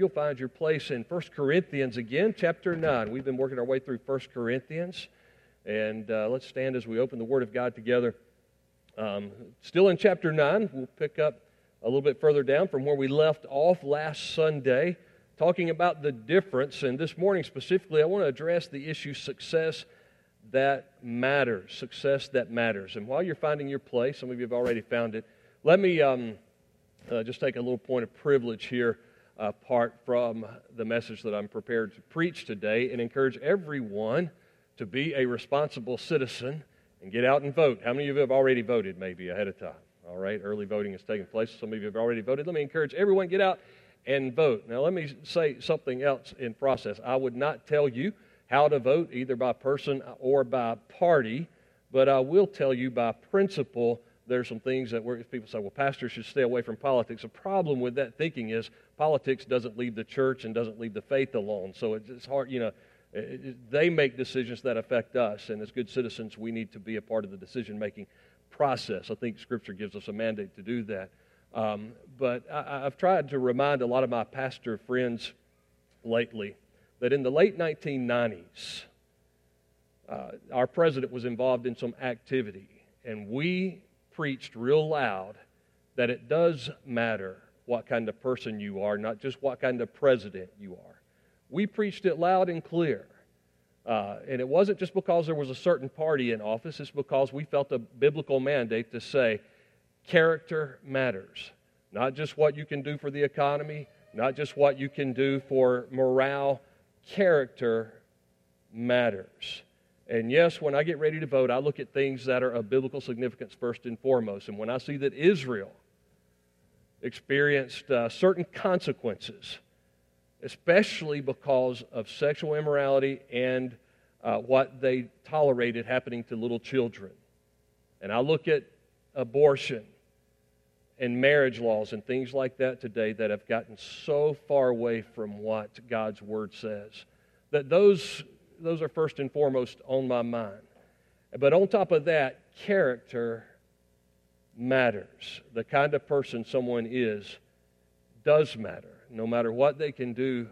you'll find your place in 1 Corinthians again, chapter 9. We've been working our way through 1 Corinthians. And uh, let's stand as we open the Word of God together. Um, still in chapter 9, we'll pick up a little bit further down from where we left off last Sunday, talking about the difference. And this morning specifically, I want to address the issue success that matters. Success that matters. And while you're finding your place, some of you have already found it, let me um, uh, just take a little point of privilege here apart from the message that I'm prepared to preach today and encourage everyone to be a responsible citizen and get out and vote. How many of you have already voted, maybe ahead of time? All right, early voting is taking place. Some of you have already voted. Let me encourage everyone get out and vote. Now, let me say something else in process. I would not tell you how to vote, either by person or by party, but I will tell you by principle there's some things that people say, well, pastors should stay away from politics. The problem with that thinking is politics doesn't leave the church and doesn't leave the faith alone. So it's hard, you know, they make decisions that affect us. And as good citizens, we need to be a part of the decision making process. I think Scripture gives us a mandate to do that. Um, but I, I've tried to remind a lot of my pastor friends lately that in the late 1990s, uh, our president was involved in some activity, and we preached real loud that it does matter what kind of person you are, not just what kind of president you are. We preached it loud and clear. Uh, and it wasn't just because there was a certain party in office, it's because we felt a biblical mandate to say character matters. Not just what you can do for the economy, not just what you can do for morale, character matters. And yes, when I get ready to vote, I look at things that are of biblical significance first and foremost. And when I see that Israel experienced uh, certain consequences, especially because of sexual immorality and uh, what they tolerated happening to little children, and I look at abortion and marriage laws and things like that today that have gotten so far away from what God's Word says, that those those are first and foremost on my mind. But on top of that, character matters. The kind of person someone is does matter, no matter what they can do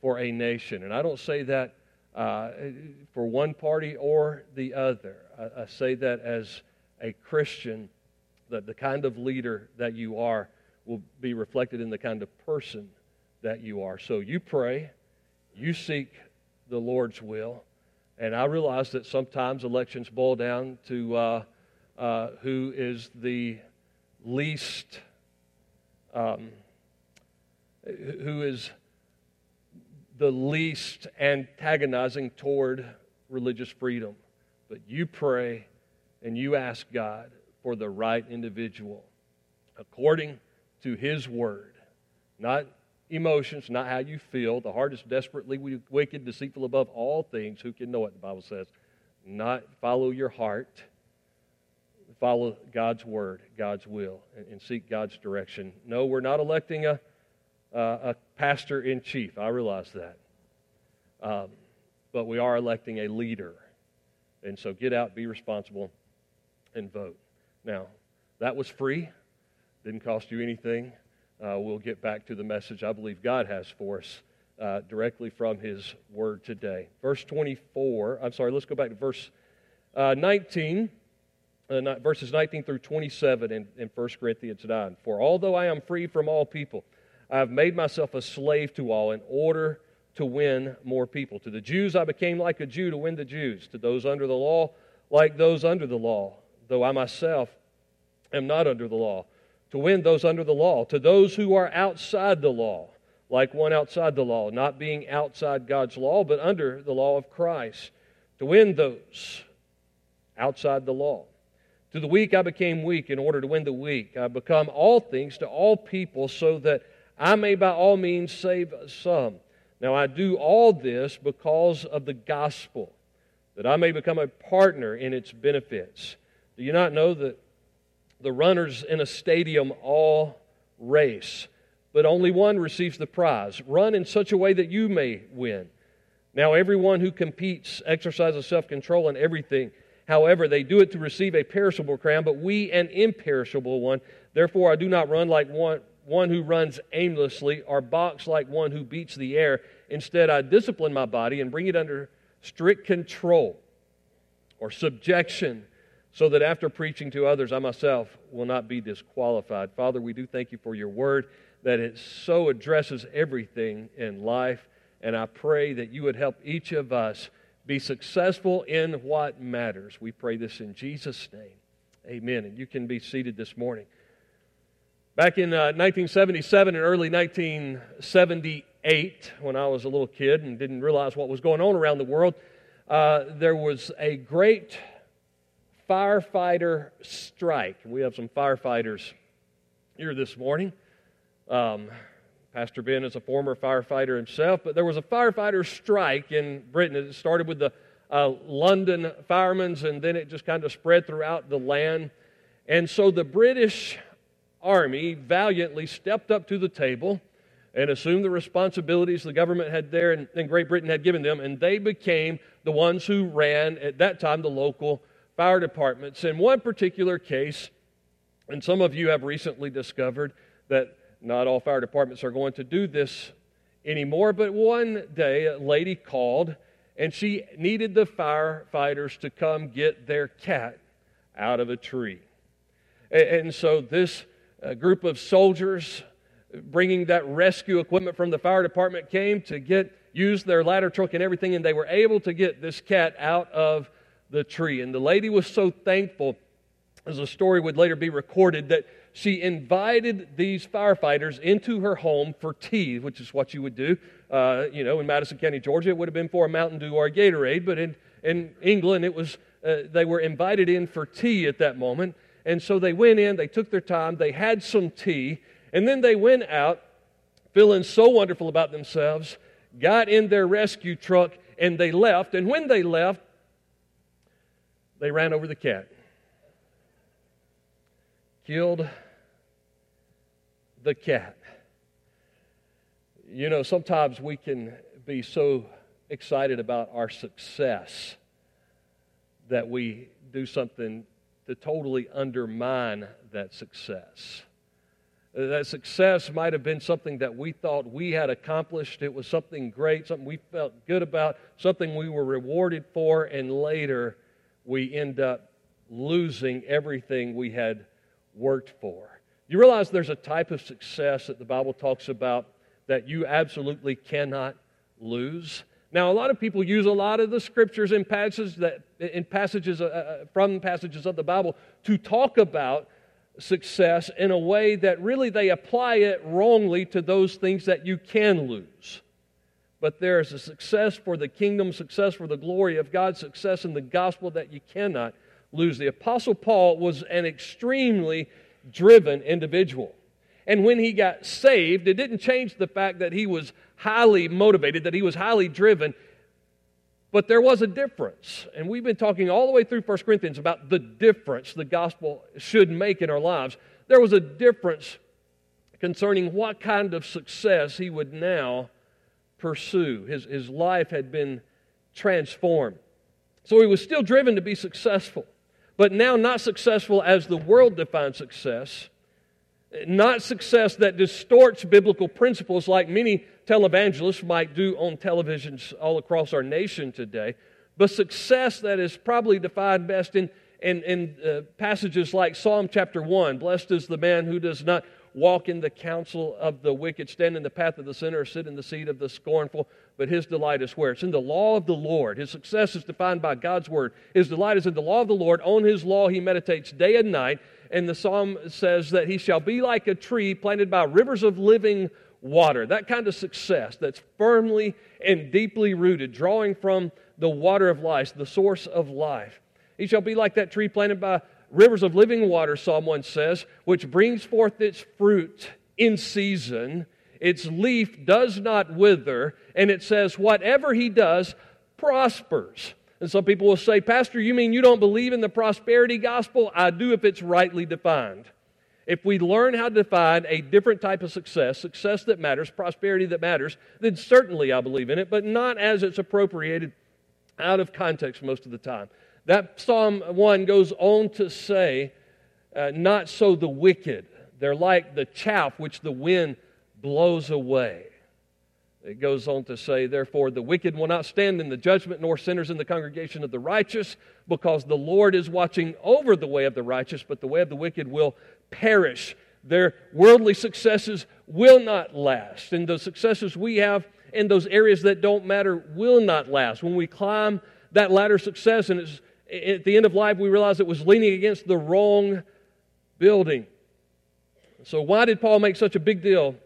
for a nation. And I don't say that uh, for one party or the other. I, I say that as a Christian, that the kind of leader that you are will be reflected in the kind of person that you are. So you pray, you seek the Lord's will. And I realize that sometimes elections boil down to uh, uh, who is the least, um, who is the least antagonizing toward religious freedom. But you pray and you ask God for the right individual according to His word, not emotions, not how you feel. The heart is desperately wicked, deceitful above all things. Who can know it? The Bible says. Not follow your heart. Follow God's word, God's will, and, and seek God's direction. No, we're not electing a, uh, a pastor in chief. I realize that. Um, but we are electing a leader. And so get out, be responsible, and vote. Now, that was free, didn't cost you anything uh, we'll get back to the message I believe God has for us uh, directly from His Word today. Verse 24, I'm sorry, let's go back to verse uh, 19, uh, verses 19 through 27 in, in 1 Corinthians 9. For although I am free from all people, I have made myself a slave to all in order to win more people. To the Jews, I became like a Jew to win the Jews. To those under the law, like those under the law, though I myself am not under the law to win those under the law, to those who are outside the law, like one outside the law, not being outside God's law, but under the law of Christ, to win those outside the law. To the weak I became weak in order to win the weak. I become all things to all people so that I may by all means save some. Now I do all this because of the gospel, that I may become a partner in its benefits. Do you not know that the runners in a stadium all race, but only one receives the prize. Run in such a way that you may win. Now, everyone who competes exercises self control in everything. However, they do it to receive a perishable crown, but we an imperishable one. Therefore, I do not run like one one who runs aimlessly or box like one who beats the air. Instead, I discipline my body and bring it under strict control or subjection so that after preaching to others, I myself will not be disqualified. Father, we do thank you for your word, that it so addresses everything in life. And I pray that you would help each of us be successful in what matters. We pray this in Jesus' name. Amen. And you can be seated this morning. Back in uh, 1977 and early 1978, when I was a little kid and didn't realize what was going on around the world, uh, there was a great firefighter strike. We have some firefighters here this morning. Um, Pastor Ben is a former firefighter himself, but there was a firefighter strike in Britain. It started with the uh, London firemen's, and then it just kind of spread throughout the land. And so the British Army valiantly stepped up to the table and assumed the responsibilities the government had there and, and Great Britain had given them, and they became the ones who ran, at that time, the local fire departments. In one particular case, and some of you have recently discovered that not all fire departments are going to do this anymore, but one day a lady called and she needed the firefighters to come get their cat out of a tree. And so this uh, group of soldiers bringing that rescue equipment from the fire department came to get use their ladder truck and everything and they were able to get this cat out of the tree. And the lady was so thankful, as a story would later be recorded, that she invited these firefighters into her home for tea, which is what you would do. Uh, you know, in Madison County, Georgia, it would have been for a Mountain Dew or a Gatorade, but in, in England, it was, uh, they were invited in for tea at that moment. And so they went in, they took their time, they had some tea, and then they went out feeling so wonderful about themselves, got in their rescue truck, and they left. And when they left, they ran over the cat, killed the cat. You know, sometimes we can be so excited about our success that we do something to totally undermine that success. Uh, that success might have been something that we thought we had accomplished. It was something great, something we felt good about, something we were rewarded for, and later we end up losing everything we had worked for. You realize there's a type of success that the Bible talks about that you absolutely cannot lose. Now, a lot of people use a lot of the scriptures in passages that in passages uh, uh, from passages of the Bible to talk about success in a way that really they apply it wrongly to those things that you can lose but there is a success for the kingdom, success for the glory of God, success in the gospel that you cannot lose. The Apostle Paul was an extremely driven individual. And when he got saved, it didn't change the fact that he was highly motivated, that he was highly driven. But there was a difference. And we've been talking all the way through 1 Corinthians about the difference the gospel should make in our lives. There was a difference concerning what kind of success he would now pursue. His, his life had been transformed. So he was still driven to be successful, but now not successful as the world defines success, not success that distorts biblical principles like many televangelists might do on televisions all across our nation today, but success that is probably defined best in, in, in uh, passages like Psalm chapter 1 Blessed is the man who does not walk in the counsel of the wicked, stand in the path of the sinner, or sit in the seat of the scornful. But his delight is where? It's in the law of the Lord. His success is defined by God's word. His delight is in the law of the Lord. On his law he meditates day and night. And the psalm says that he shall be like a tree planted by rivers of living water. That kind of success that's firmly and deeply rooted, drawing from the water of life, the source of life. He shall be like that tree planted by rivers of living water, Psalm 1 says, which brings forth its fruit in season. Its leaf does not wither. And it says, whatever he does prospers. And some people will say, Pastor, you mean you don't believe in the prosperity gospel? I do if it's rightly defined. If we learn how to define a different type of success, success that matters, prosperity that matters, then certainly I believe in it, but not as it's appropriated out of context most of the time. That Psalm 1 goes on to say, uh, Not so the wicked. They're like the chaff which the wind blows away. It goes on to say, Therefore, the wicked will not stand in the judgment, nor sinners in the congregation of the righteous, because the Lord is watching over the way of the righteous, but the way of the wicked will perish. Their worldly successes will not last, and the successes we have in those areas that don't matter will not last. When we climb that ladder of success, and at the end of life, we realize it was leaning against the wrong building. So, why did Paul make such a big deal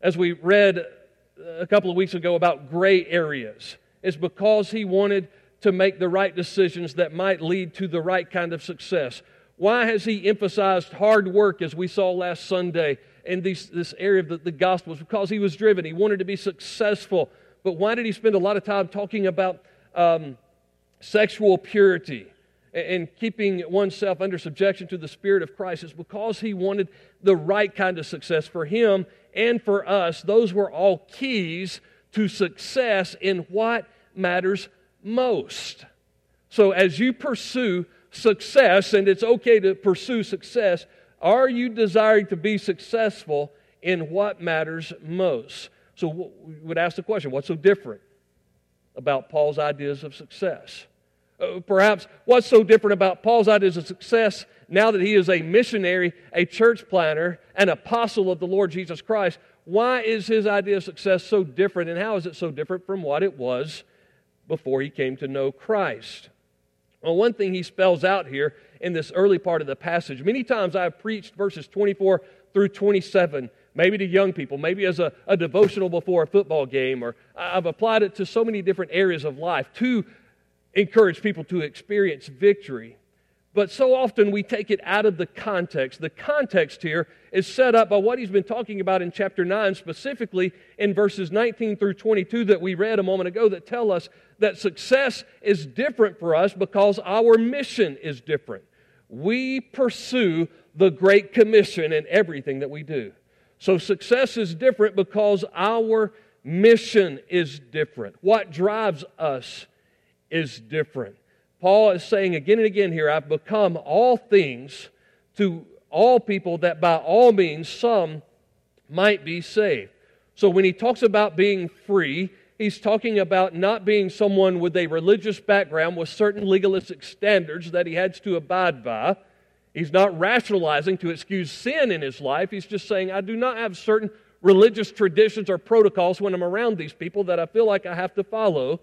as we read a couple of weeks ago about gray areas? It's because he wanted to make the right decisions that might lead to the right kind of success. Why has he emphasized hard work as we saw last Sunday in these, this area of the, the Gospels? Because he was driven. He wanted to be successful. But why did he spend a lot of time talking about um, sexual purity and keeping oneself under subjection to the Spirit of Christ? is because he wanted the right kind of success for him and for us. Those were all keys to success in what matters most. So as you pursue success, and it's okay to pursue success, are you desiring to be successful in what matters most? So we would ask the question what's so different about Paul's ideas of success? Uh, perhaps what's so different about Paul's ideas of success now that he is a missionary, a church planter, an apostle of the Lord Jesus Christ? Why is his idea of success so different, and how is it so different from what it was before he came to know Christ? Well, one thing he spells out here in this early part of the passage, many times I've preached verses 24 through 27, maybe to young people, maybe as a, a devotional before a football game, or I've applied it to so many different areas of life to encourage people to experience victory. But so often we take it out of the context. The context here is set up by what he's been talking about in chapter 9, specifically in verses 19 through 22 that we read a moment ago, that tell us that success is different for us because our mission is different. We pursue the Great Commission in everything that we do. So success is different because our mission is different. What drives us is different. Paul is saying again and again here, I've become all things to all people that by all means some might be saved. So when he talks about being free, he's talking about not being someone with a religious background with certain legalistic standards that he has to abide by. He's not rationalizing to excuse sin in his life. He's just saying, I do not have certain religious traditions or protocols when I'm around these people that I feel like I have to follow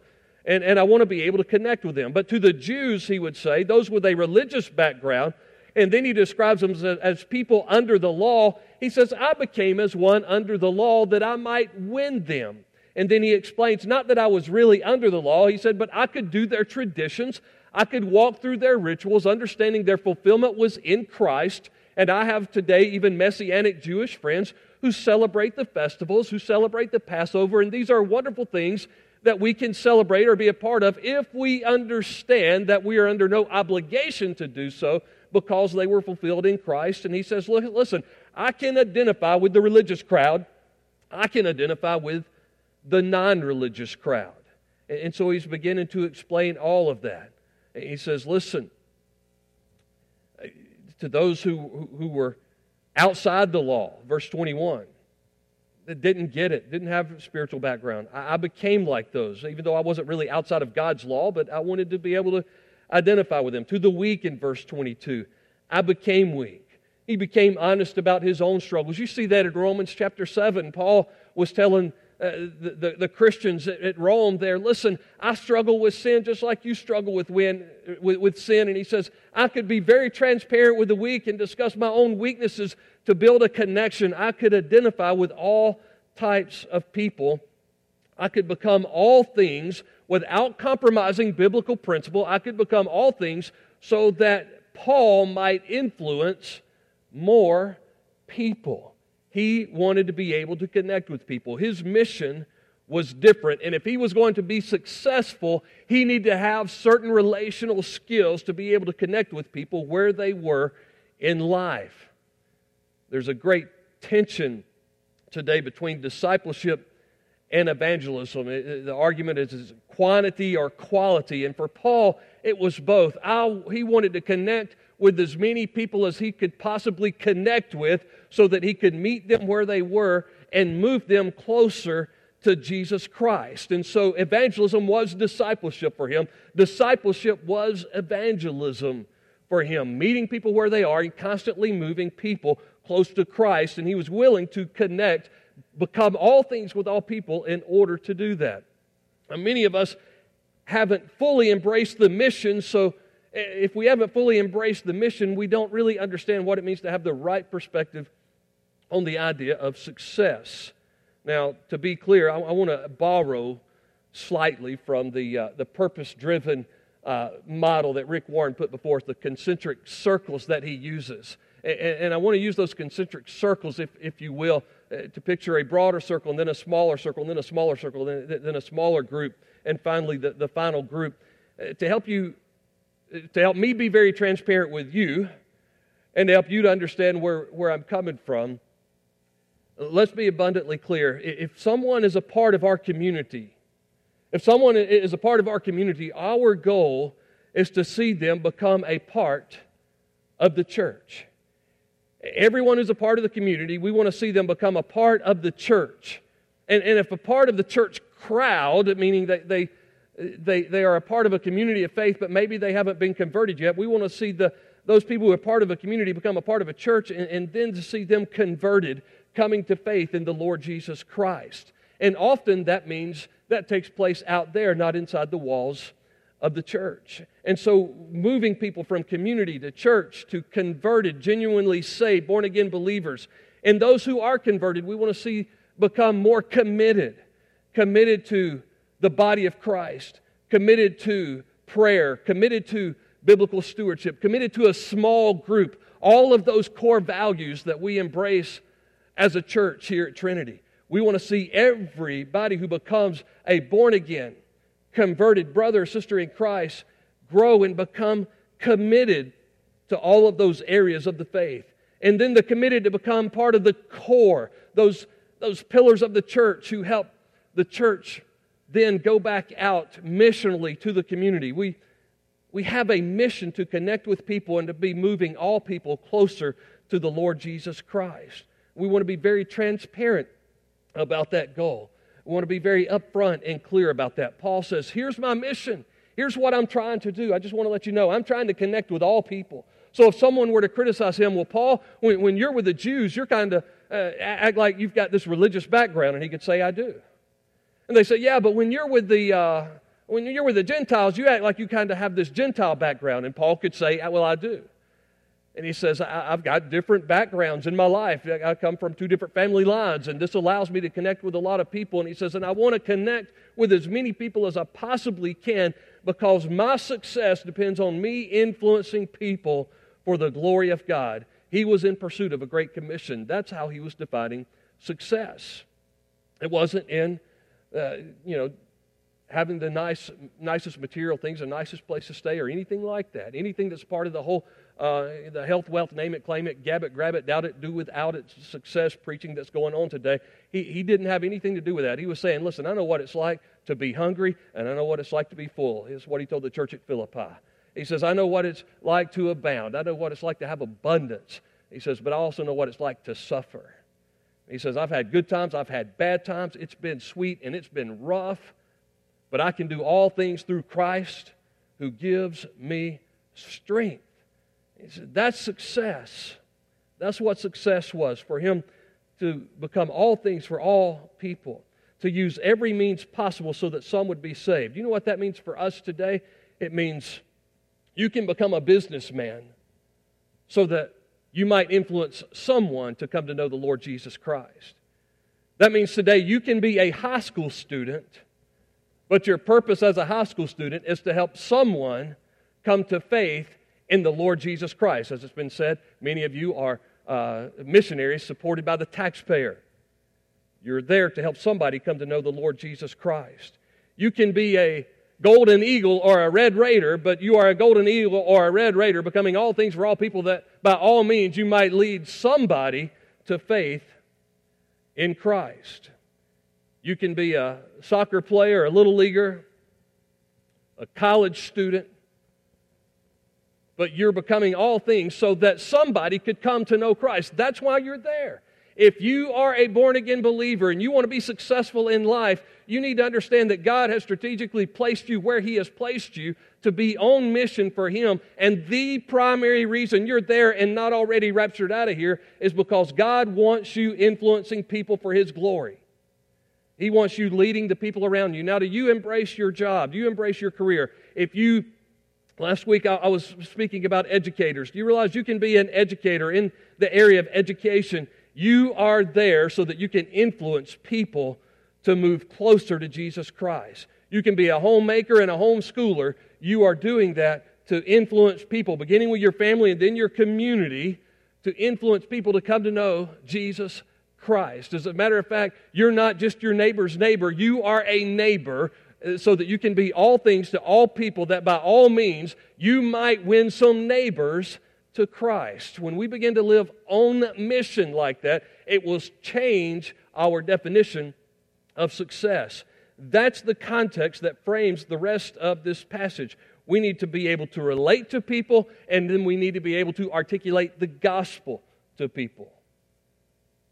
and, and I want to be able to connect with them. But to the Jews, he would say, those with a religious background, and then he describes them as, as people under the law. He says, I became as one under the law that I might win them. And then he explains, not that I was really under the law, he said, but I could do their traditions. I could walk through their rituals, understanding their fulfillment was in Christ. And I have today even Messianic Jewish friends who celebrate the festivals, who celebrate the Passover, and these are wonderful things that we can celebrate or be a part of if we understand that we are under no obligation to do so because they were fulfilled in Christ. And he says, Look, listen, I can identify with the religious crowd, I can identify with the non religious crowd. And so he's beginning to explain all of that. He says, Listen, to those who, who were outside the law, verse 21 that didn't get it, didn't have a spiritual background. I, I became like those, even though I wasn't really outside of God's law, but I wanted to be able to identify with them. To the weak in verse 22, I became weak. He became honest about his own struggles. You see that in Romans chapter 7. Paul was telling uh, the, the, the, Christians at, at, Rome there, listen, I struggle with sin just like you struggle with, win, with, with sin. And he says, I could be very transparent with the weak and discuss my own weaknesses to build a connection. I could identify with all types of people. I could become all things without compromising biblical principle. I could become all things so that Paul might influence more people. He wanted to be able to connect with people. His mission was different. And if he was going to be successful, he needed to have certain relational skills to be able to connect with people where they were in life. There's a great tension today between discipleship and evangelism. The argument is, is quantity or quality. And for Paul, it was both. I, he wanted to connect with as many people as he could possibly connect with so that he could meet them where they were and move them closer to Jesus Christ. And so evangelism was discipleship for him. Discipleship was evangelism for him, meeting people where they are and constantly moving people close to Christ. And he was willing to connect, become all things with all people in order to do that. Now, many of us haven't fully embraced the mission, so if we haven't fully embraced the mission, we don't really understand what it means to have the right perspective on the idea of success. Now, to be clear, I, I want to borrow slightly from the, uh, the purpose driven uh, model that Rick Warren put before us, the concentric circles that he uses. And, and I want to use those concentric circles, if, if you will, uh, to picture a broader circle and then a smaller circle and then a smaller circle and then, then a smaller group and finally the, the final group uh, to help you to help me be very transparent with you and to help you to understand where, where I'm coming from. Let's be abundantly clear. If someone is a part of our community, if someone is a part of our community, our goal is to see them become a part of the church. Everyone who's a part of the community, we want to see them become a part of the church. And, and if a part of the church crowd, meaning that they, they, they are a part of a community of faith, but maybe they haven't been converted yet, we want to see the, those people who are part of a community become a part of a church and, and then to see them converted, coming to faith in the Lord Jesus Christ. And often that means that takes place out there, not inside the walls of the church. And so, moving people from community to church to converted, genuinely saved, born again believers, and those who are converted, we want to see become more committed, committed to the body of Christ, committed to prayer, committed to biblical stewardship, committed to a small group, all of those core values that we embrace as a church here at Trinity. We want to see everybody who becomes a born again, converted brother or sister in Christ grow and become committed to all of those areas of the faith. And then the committed to become part of the core, those, those pillars of the church who help the church then go back out missionally to the community. We, we have a mission to connect with people and to be moving all people closer to the Lord Jesus Christ. We want to be very transparent about that goal. We want to be very upfront and clear about that. Paul says, Here's my mission. Here's what I'm trying to do. I just want to let you know I'm trying to connect with all people. So if someone were to criticize him, well, Paul, when, when you're with the Jews, you're kind of uh, act like you've got this religious background, and he could say, I do. And they say, yeah, but when you're with the uh, when you're with the Gentiles, you act like you kind of have this Gentile background. And Paul could say, well, I do. And he says, I've got different backgrounds in my life. I come from two different family lines, and this allows me to connect with a lot of people. And he says, and I want to connect with as many people as I possibly can because my success depends on me influencing people for the glory of God. He was in pursuit of a great commission. That's how he was defining success. It wasn't in, uh, you know, having the nice, nicest material things, the nicest place to stay, or anything like that. Anything that's part of the whole, uh, the health, wealth, name it, claim it, gab it, grab it, doubt it, do without it, success preaching that's going on today. He, he didn't have anything to do with that. He was saying, listen, I know what it's like to be hungry, and I know what it's like to be full. Is what he told the church at Philippi. He says, I know what it's like to abound. I know what it's like to have abundance. He says, but I also know what it's like to suffer. He says, I've had good times, I've had bad times. It's been sweet and it's been rough. But I can do all things through Christ who gives me strength. He said, That's success. That's what success was for him to become all things for all people, to use every means possible so that some would be saved. You know what that means for us today? It means you can become a businessman so that you might influence someone to come to know the Lord Jesus Christ. That means today you can be a high school student but your purpose as a high school student is to help someone come to faith in the Lord Jesus Christ. As it's been said, many of you are uh, missionaries supported by the taxpayer. You're there to help somebody come to know the Lord Jesus Christ. You can be a golden eagle or a red raider, but you are a golden eagle or a red raider, becoming all things for all people, that by all means you might lead somebody to faith in Christ. You can be a soccer player, a little leaguer, a college student, but you're becoming all things so that somebody could come to know Christ. That's why you're there. If you are a born again believer and you want to be successful in life, you need to understand that God has strategically placed you where He has placed you to be on mission for Him. And the primary reason you're there and not already raptured out of here is because God wants you influencing people for His glory. He wants you leading the people around you. Now, do you embrace your job? Do you embrace your career? If you, last week I, was speaking about educators. Do you realize you can be an educator in the area of education? You are there so that you can influence people to move closer to Jesus Christ. You can be a homemaker and a homeschooler. You are doing that to influence people, beginning with your family and then your community, to influence people to come to know Jesus Christ. As a matter of fact, you're not just your neighbor's neighbor, you are a neighbor uh, so that you can be all things to all people, that by all means you might win some neighbors to Christ. When we begin to live on mission like that, it will change our definition of success. That's the context that frames the rest of this passage. We need to be able to relate to people, and then we need to be able to articulate the gospel to people.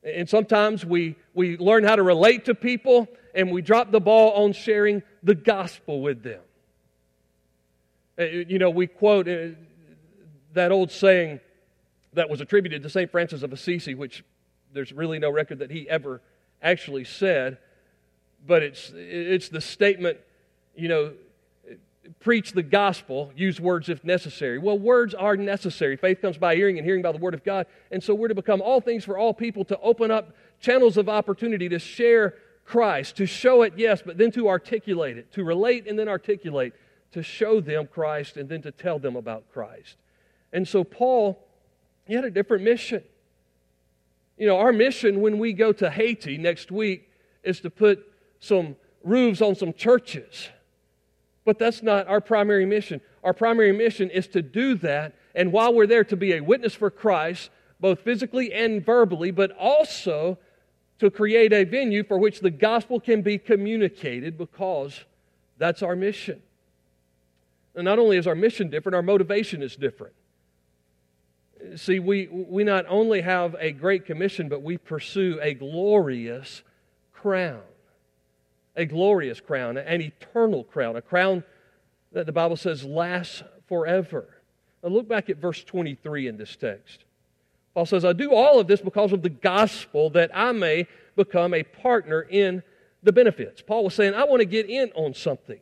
And sometimes we, we learn how to relate to people, and we drop the ball on sharing the gospel with them. Uh, you know, we quote uh, that old saying that was attributed to St. Francis of Assisi, which there's really no record that he ever actually said but it's, it's the statement, you know, preach the gospel, use words if necessary. Well, words are necessary. Faith comes by hearing and hearing by the word of God. And so we're to become all things for all people, to open up channels of opportunity to share Christ, to show it, yes, but then to articulate it, to relate and then articulate, to show them Christ and then to tell them about Christ. And so Paul, he had a different mission. You know, our mission when we go to Haiti next week is to put some roofs on some churches. But that's not our primary mission. Our primary mission is to do that, and while we're there, to be a witness for Christ, both physically and verbally, but also to create a venue for which the gospel can be communicated because that's our mission. And not only is our mission different, our motivation is different. See, we, we not only have a great commission, but we pursue a glorious crown a glorious crown, an eternal crown, a crown that the Bible says lasts forever. Now look back at verse 23 in this text. Paul says, I do all of this because of the gospel that I may become a partner in the benefits. Paul was saying, I want to get in on something.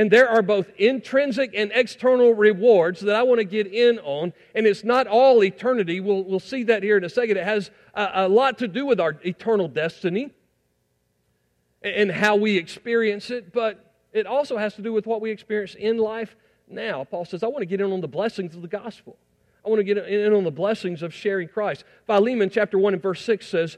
And there are both intrinsic and external rewards that I want to get in on. And it's not all eternity. We'll, we'll see that here in a second. It has a, a lot to do with our eternal destiny and how we experience it, but it also has to do with what we experience in life now. Paul says, I want to get in on the blessings of the gospel. I want to get in on the blessings of sharing Christ. Philemon chapter 1 and verse 6 says,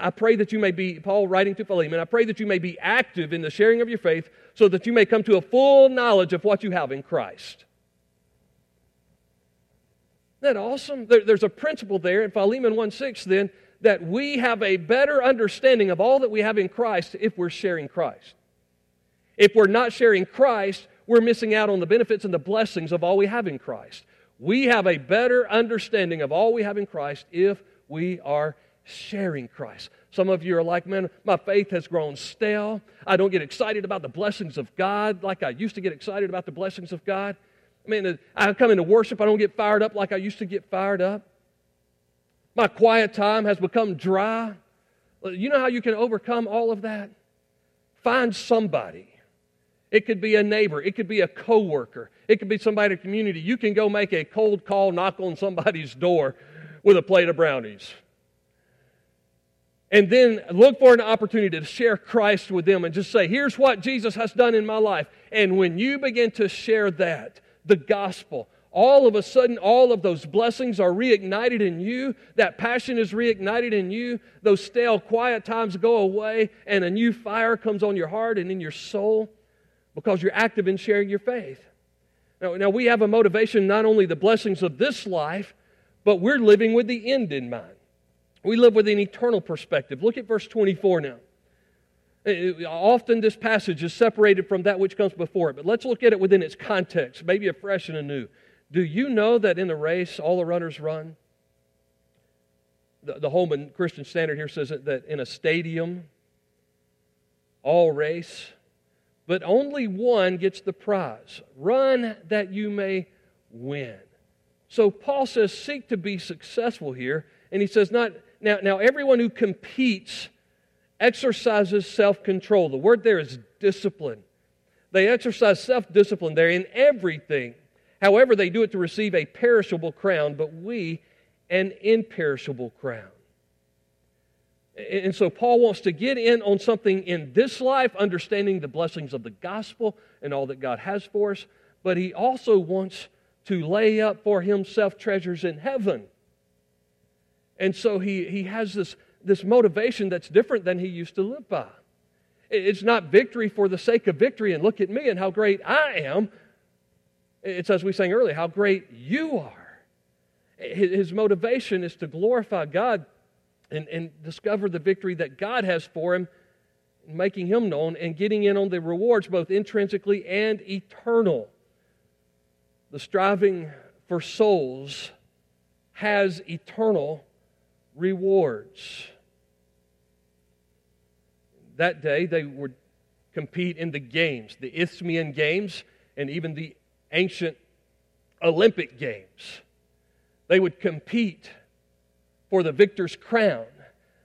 I pray that you may be, Paul writing to Philemon, I pray that you may be active in the sharing of your faith so that you may come to a full knowledge of what you have in Christ. Isn't that awesome? There, there's a principle there in Philemon 1 6 then that we have a better understanding of all that we have in Christ if we're sharing Christ. If we're not sharing Christ, we're missing out on the benefits and the blessings of all we have in Christ. We have a better understanding of all we have in Christ if we are sharing Christ. Some of you are like, man, my faith has grown stale. I don't get excited about the blessings of God like I used to get excited about the blessings of God. I mean, I come into worship, I don't get fired up like I used to get fired up. My quiet time has become dry. You know how you can overcome all of that? Find somebody. It could be a neighbor, it could be a coworker, it could be somebody in the community. You can go make a cold call, knock on somebody's door with a plate of brownies. And then look for an opportunity to share Christ with them and just say, Here's what Jesus has done in my life. And when you begin to share that, the gospel, all of a sudden, all of those blessings are reignited in you. That passion is reignited in you. Those stale, quiet times go away, and a new fire comes on your heart and in your soul because you're active in sharing your faith. Now, now we have a motivation not only the blessings of this life, but we're living with the end in mind. We live with an eternal perspective. Look at verse 24 now. Often this passage is separated from that which comes before it, but let's look at it within its context, maybe afresh and anew. Do you know that in a race, all the runners run? The, the Holman Christian Standard here says that in a stadium, all race, but only one gets the prize. Run that you may win. So Paul says, seek to be successful here. And he says, not now, now everyone who competes exercises self-control. The word there is discipline. They exercise self-discipline there in everything. However, they do it to receive a perishable crown, but we an imperishable crown. And so Paul wants to get in on something in this life, understanding the blessings of the gospel and all that God has for us, but he also wants to lay up for himself treasures in heaven. And so he, he has this, this motivation that's different than he used to live by. It's not victory for the sake of victory and look at me and how great I am. It's as we sang earlier, how great you are. His motivation is to glorify God and, and discover the victory that God has for him, making him known and getting in on the rewards, both intrinsically and eternal. The striving for souls has eternal rewards. That day, they would compete in the games, the Isthmian Games, and even the ancient Olympic Games. They would compete for the victor's crown.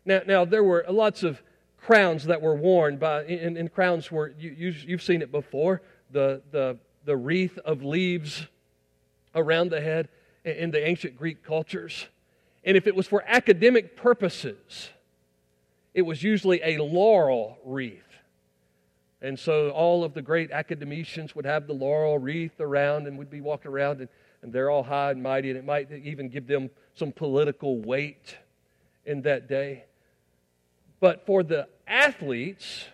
Now, now there were lots of crowns that were worn by, and, and crowns were, you, you've seen it before, the, the, the wreath of leaves around the head in the ancient Greek cultures. And if it was for academic purposes, it was usually a laurel wreath. And so all of the great academicians would have the laurel wreath around and would be walking around, and, and they're all high and mighty, and it might even give them some political weight in that day. But for the athletes,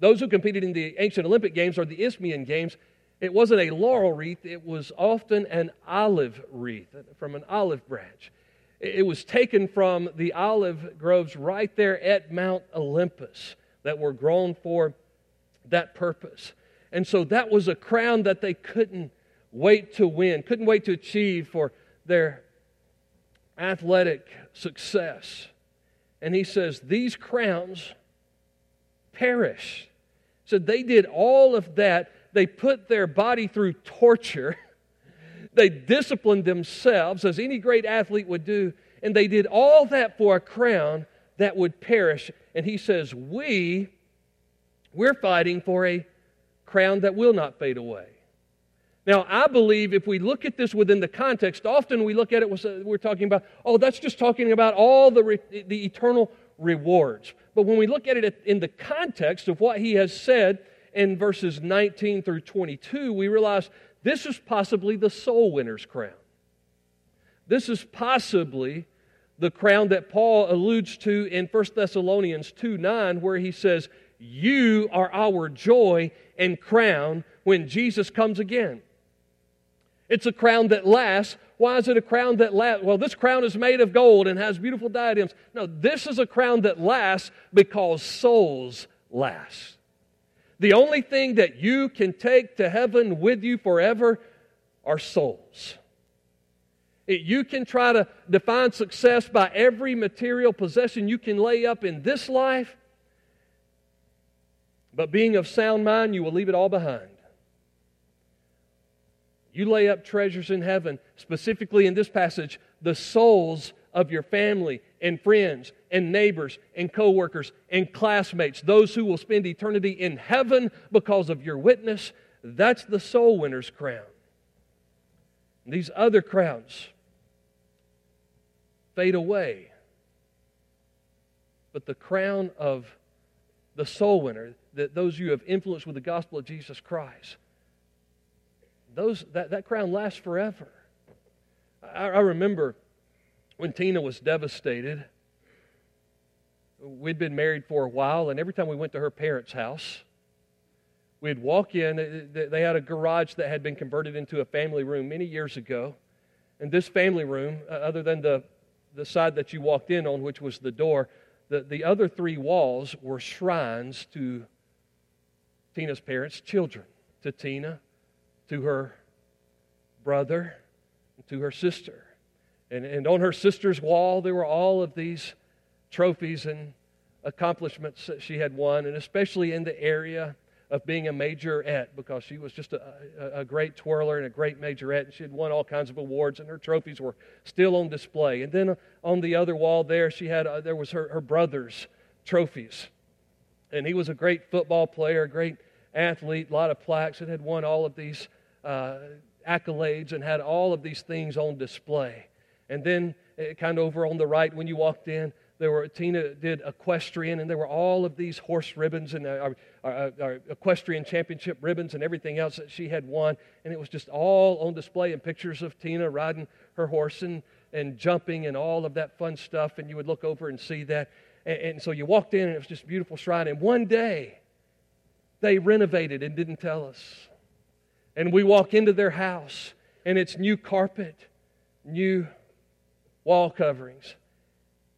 those who competed in the ancient Olympic Games or the Isthmian Games, it wasn't a laurel wreath, it was often an olive wreath from an olive branch. It was taken from the olive groves right there at Mount Olympus that were grown for that purpose. And so that was a crown that they couldn't wait to win, couldn't wait to achieve for their athletic success. And he says, These crowns perish. So they did all of that. They put their body through torture. They disciplined themselves, as any great athlete would do. And they did all that for a crown that would perish. And he says, We, we're fighting for a crown that will not fade away. Now, I believe if we look at this within the context, often we look at it, we're talking about, oh, that's just talking about all the, the eternal rewards. But when we look at it in the context of what he has said in verses 19 through 22, we realize this is possibly the soul winner's crown. This is possibly the crown that Paul alludes to in 1 Thessalonians 2 9, where he says, You are our joy and crown when Jesus comes again. It's a crown that lasts. Why is it a crown that lasts? Well, this crown is made of gold and has beautiful diadems. No, this is a crown that lasts because souls last. The only thing that you can take to heaven with you forever are souls. You can try to define success by every material possession you can lay up in this life, but being of sound mind, you will leave it all behind. You lay up treasures in heaven, specifically in this passage, the souls of your family and friends and neighbors and coworkers and classmates, those who will spend eternity in heaven because of your witness. That's the soul winner's crown. These other crowns fade away. But the crown of the soul winner, that those you have influenced with the gospel of Jesus Christ, those, that, that crown lasts forever. I, I remember when Tina was devastated, we'd been married for a while, and every time we went to her parents' house, we'd walk in. They had a garage that had been converted into a family room many years ago. And this family room, uh, other than the, the side that you walked in on, which was the door, the, the other three walls were shrines to Tina's parents' children, to Tina, to her brother, and to her sister. And, and on her sister's wall, there were all of these trophies and accomplishments that she had won, and especially in the area of being a majorette because she was just a, a, a, great twirler and a great majorette, and she had won all kinds of awards, and her trophies were still on display. And then on the other wall there, she had uh, there was her, her brother's trophies, and he was a great football player, a great athlete, a lot of plaques, and had won all of these uh, accolades and had all of these things on display. And then, kind of over on the right, when you walked in, there were Tina did equestrian, and there were all of these horse ribbons and our, our, our, equestrian championship ribbons and everything else that she had won, and it was just all on display and pictures of Tina riding her horse and, and jumping and all of that fun stuff. And you would look over and see that, and, and so you walked in, and it was just a beautiful shrine. And one day, they renovated and didn't tell us, and we walk into their house, and it's new carpet, new wall coverings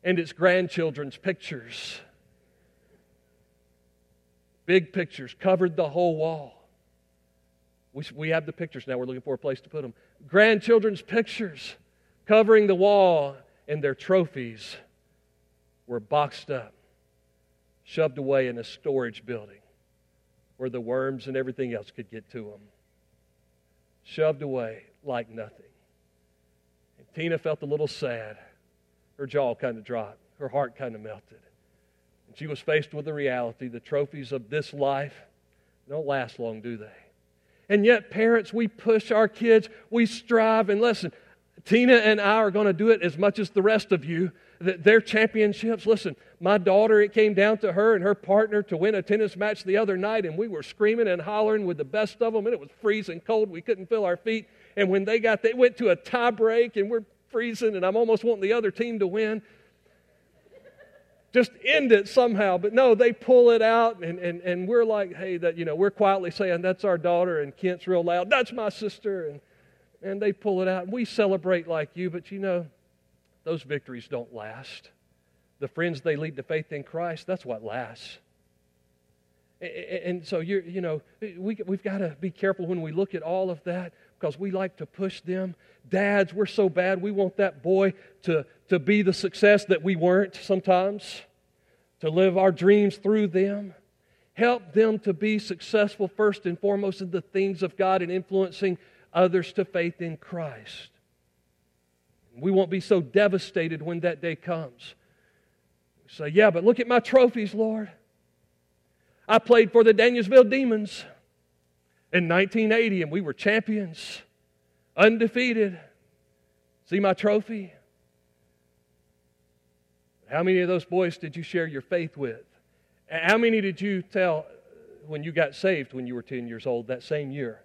and its grandchildren's pictures. Big pictures covered the whole wall. We, we have the pictures now. We're looking for a place to put them. Grandchildren's pictures covering the wall, and their trophies were boxed up, shoved away in a storage building where the worms and everything else could get to them. Shoved away like nothing. And Tina felt a little sad her jaw kind of dropped, her heart kind of melted. And she was faced with the reality the trophies of this life don't last long, do they? And yet, parents, we push our kids, we strive, and listen, Tina and I are going to do it as much as the rest of you. Their championships, listen, my daughter, it came down to her and her partner to win a tennis match the other night, and we were screaming and hollering with the best of them, and it was freezing cold. We couldn't feel our feet. And when they got, they went to a tie break, and we're freezing and I'm almost wanting the other team to win. Just end it somehow. But no, they pull it out and, and, and we're like, hey, that you know, we're quietly saying, That's our daughter, and Kent's real loud, That's my sister, and and they pull it out. And we celebrate like you, but you know, those victories don't last. The friends they lead to faith in Christ, that's what lasts. And so you're, you know we we've got to be careful when we look at all of that because we like to push them. Dads, we're so bad. We want that boy to, to be the success that we weren't sometimes, to live our dreams through them. Help them to be successful first and foremost in the things of God and influencing others to faith in Christ. We won't be so devastated when that day comes. Say, Yeah, but look at my trophies, Lord. I played for the Danielsville Demons in 1980, and we were champions, undefeated. See my trophy? How many of those boys did you share your faith with? How many did you tell when you got saved when you were 10 years old that same year?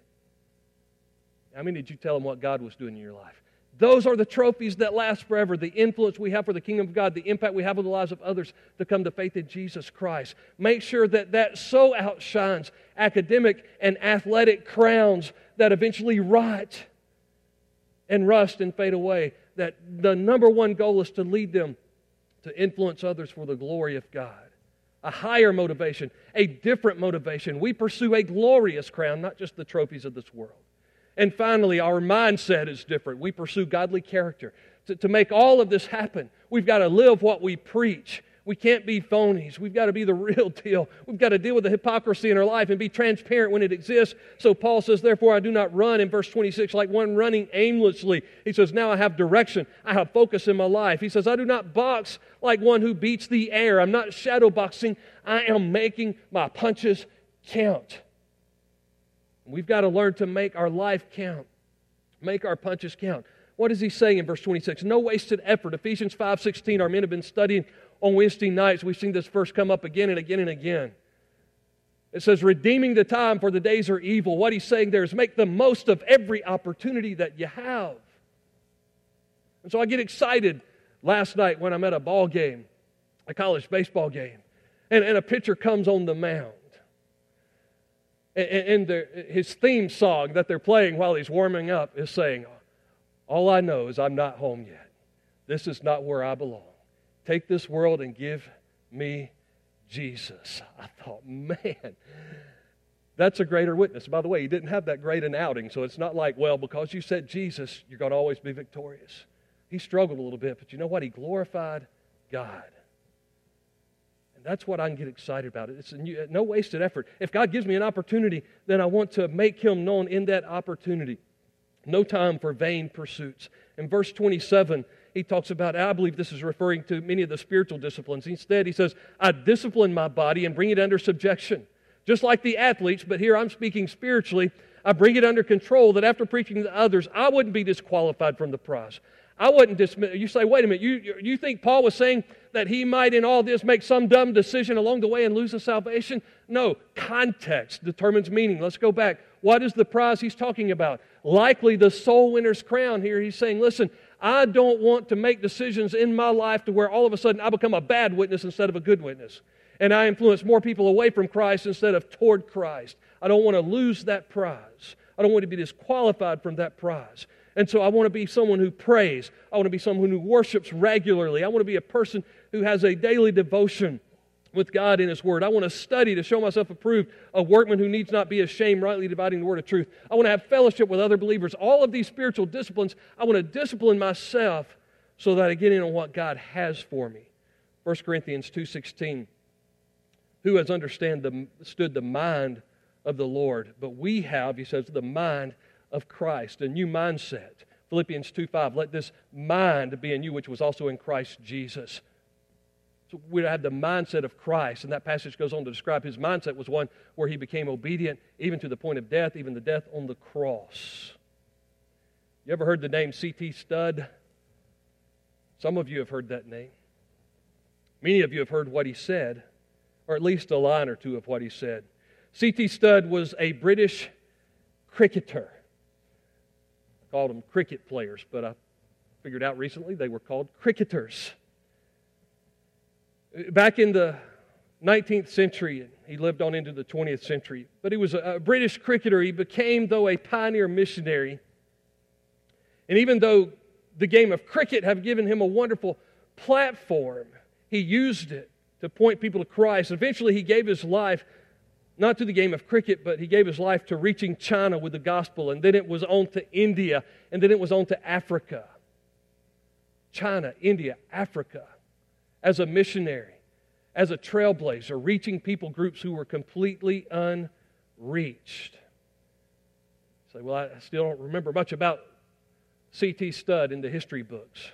How many did you tell them what God was doing in your life? Those are the trophies that last forever, the influence we have for the kingdom of God, the impact we have on the lives of others to come to faith in Jesus Christ. Make sure that that so outshines academic and athletic crowns that eventually rot and rust and fade away. That the number one goal is to lead them to influence others for the glory of God. A higher motivation, a different motivation. We pursue a glorious crown, not just the trophies of this world. And finally, our mindset is different. We pursue godly character. To, to make all of this happen, we've got to live what we preach. We can't be phonies. We've got to be the real deal. We've got to deal with the hypocrisy in our life and be transparent when it exists. So Paul says, Therefore, I do not run in verse 26 like one running aimlessly. He says, Now I have direction. I have focus in my life. He says, I do not box like one who beats the air. I'm not shadow boxing. I am making my punches count. We've got to learn to make our life count, make our punches count. What is he saying in verse 26? No wasted effort. Ephesians 5:16. Our men have been studying on Wednesday nights. We've seen this verse come up again and again and again. It says, redeeming the time for the days are evil. What he's saying there is make the most of every opportunity that you have. And so I get excited last night when I'm at a ball game, a college baseball game, and, and a pitcher comes on the mound and his theme song that they're playing while he's warming up is saying, All I know is I'm not home yet. This is not where I belong. Take this world and give me Jesus. I thought, man, That's a greater witness. By the way, he didn't have that great an outing, so it's not like, well, because you said Jesus, you're going to always be victorious. He struggled a little bit, but you know what? He glorified God. That's what I can get excited about. It's new, no wasted effort. If God gives me an opportunity, then I want to make him known in that opportunity. No time for vain pursuits. In verse 27, he talks about, I believe this is referring to many of the spiritual disciplines. Instead, he says, I discipline my body and bring it under subjection just like the athletes, but here I'm speaking spiritually. I bring it under control that after preaching to others, I wouldn't be disqualified from the prize. I wouldn't dismiss. You say, wait a minute, you, you think Paul was saying that he might in all this make some dumb decision along the way and lose his salvation? No, context determines meaning. Let's go back. What is the prize he's talking about? Likely the soul winner's crown here. He's saying, listen, I don't want to make decisions in my life to where all of a sudden I become a bad witness instead of a good witness and I influence more people away from Christ instead of toward Christ. I don't want to lose that prize. I don't want to be disqualified from that prize. And so I want to be someone who prays. I want to be someone who worships regularly. I want to be a person who has a daily devotion with God in His Word. I want to study to show myself approved, a workman who needs not be ashamed, rightly dividing the Word of truth. I want to have fellowship with other believers. All of these spiritual disciplines, I want to discipline myself so that I get in on what God has for me. 1 Corinthians 2.16 who has understood the mind of the Lord. But we have, he says, the mind of Christ, a new mindset. Philippians 2 5, let this mind be in you, which was also in Christ Jesus. So we have the mindset of Christ, and that passage goes on to describe his mindset was one where he became obedient even to the point of death, even the death on the cross. You ever heard the name C.T. Studd? Some of you have heard that name. Many of you have heard what he said or at least a line or two of what he said. C.T. Studd was a British cricketer. Called them cricket players, but I figured out recently they were called cricketers. Back in the 19th century, he lived on into the 20th century, but he was a British cricketer. He became, though, a pioneer missionary. And even though the game of cricket have given him a wonderful platform, he used it to point people to Christ. Eventually, he gave his life not to the game of cricket, but he gave his life to reaching China with the gospel. And then it was on to India, and then it was on to Africa. China, India, Africa, as a missionary, as a trailblazer, reaching people groups who were completely unreached. Say, well, I still don't remember much about C.T. Studd in the history books.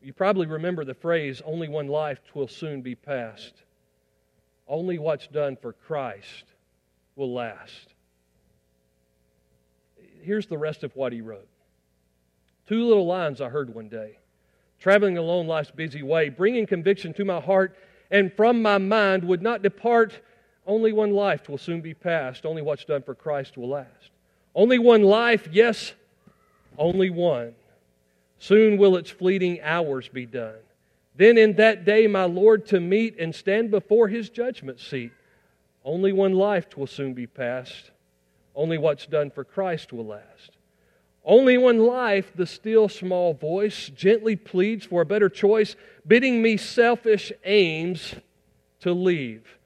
You probably remember the phrase, only one life will soon be past. Only what's done for Christ will last. Here's the rest of what he wrote. Two little lines I heard one day. Traveling alone life's busy way, bringing conviction to my heart and from my mind would not depart. Only one life will soon be past. Only what's done for Christ will last. Only one life, yes, only one. Soon will its fleeting hours be done. Then in that day, my Lord to meet and stand before his judgment seat. Only one life will soon be past. Only what's done for Christ will last. Only one life, the still small voice gently pleads for a better choice, bidding me selfish aims to leave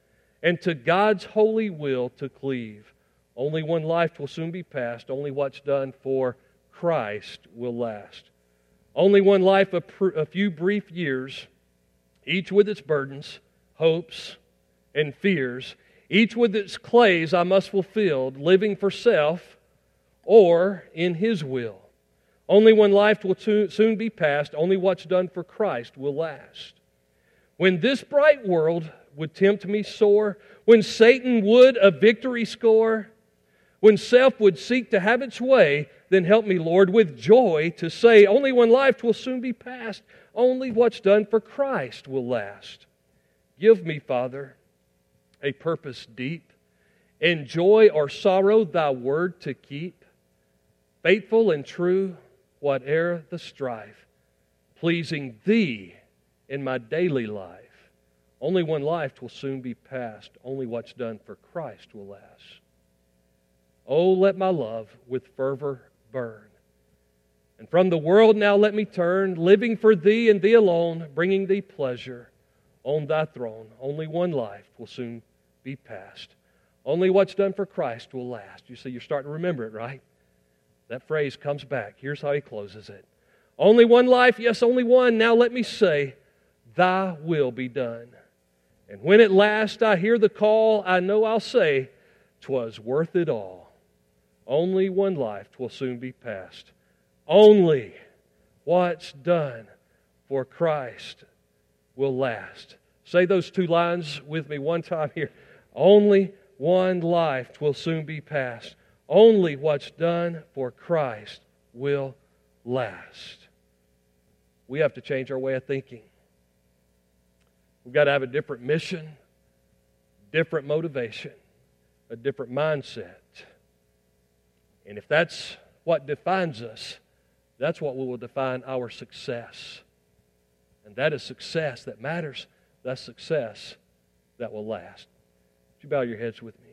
and to God's holy will to cleave. Only one life will soon be past. Only what's done for Christ will last. Only one life, a, pr- a few brief years, each with its burdens, hopes, and fears, each with its clays I must fulfill, living for self or in His will. Only one life will soon be past, only what's done for Christ will last. When this bright world would tempt me sore, when Satan would a victory score, when self would seek to have its way, then help me, Lord, with joy to say, only one life will soon be past. Only what's done for Christ will last. Give me, Father, a purpose deep, in joy or sorrow, thy word to keep. Faithful and true, whate'er the strife, pleasing thee in my daily life. Only one life will soon be past. Only what's done for Christ will last. Oh, let my love with fervor burn. And from the world now let me turn, living for thee and thee alone, bringing thee pleasure on thy throne. Only one life will soon be past. Only what's done for Christ will last. You see, you're starting to remember it, right? That phrase comes back. Here's how he closes it Only one life, yes, only one. Now let me say, Thy will be done. And when at last I hear the call, I know I'll say, 'Twas worth it all. Only one life will soon be past. Only what's done for Christ will last. Say those two lines with me one time here. Only one life will soon be past. Only what's done for Christ will last. We have to change our way of thinking. We've got to have a different mission, different motivation, a different mindset. And if that's what defines us, that's what will define our success. And that is success that matters. That's success that will last. Would you bow your heads with me?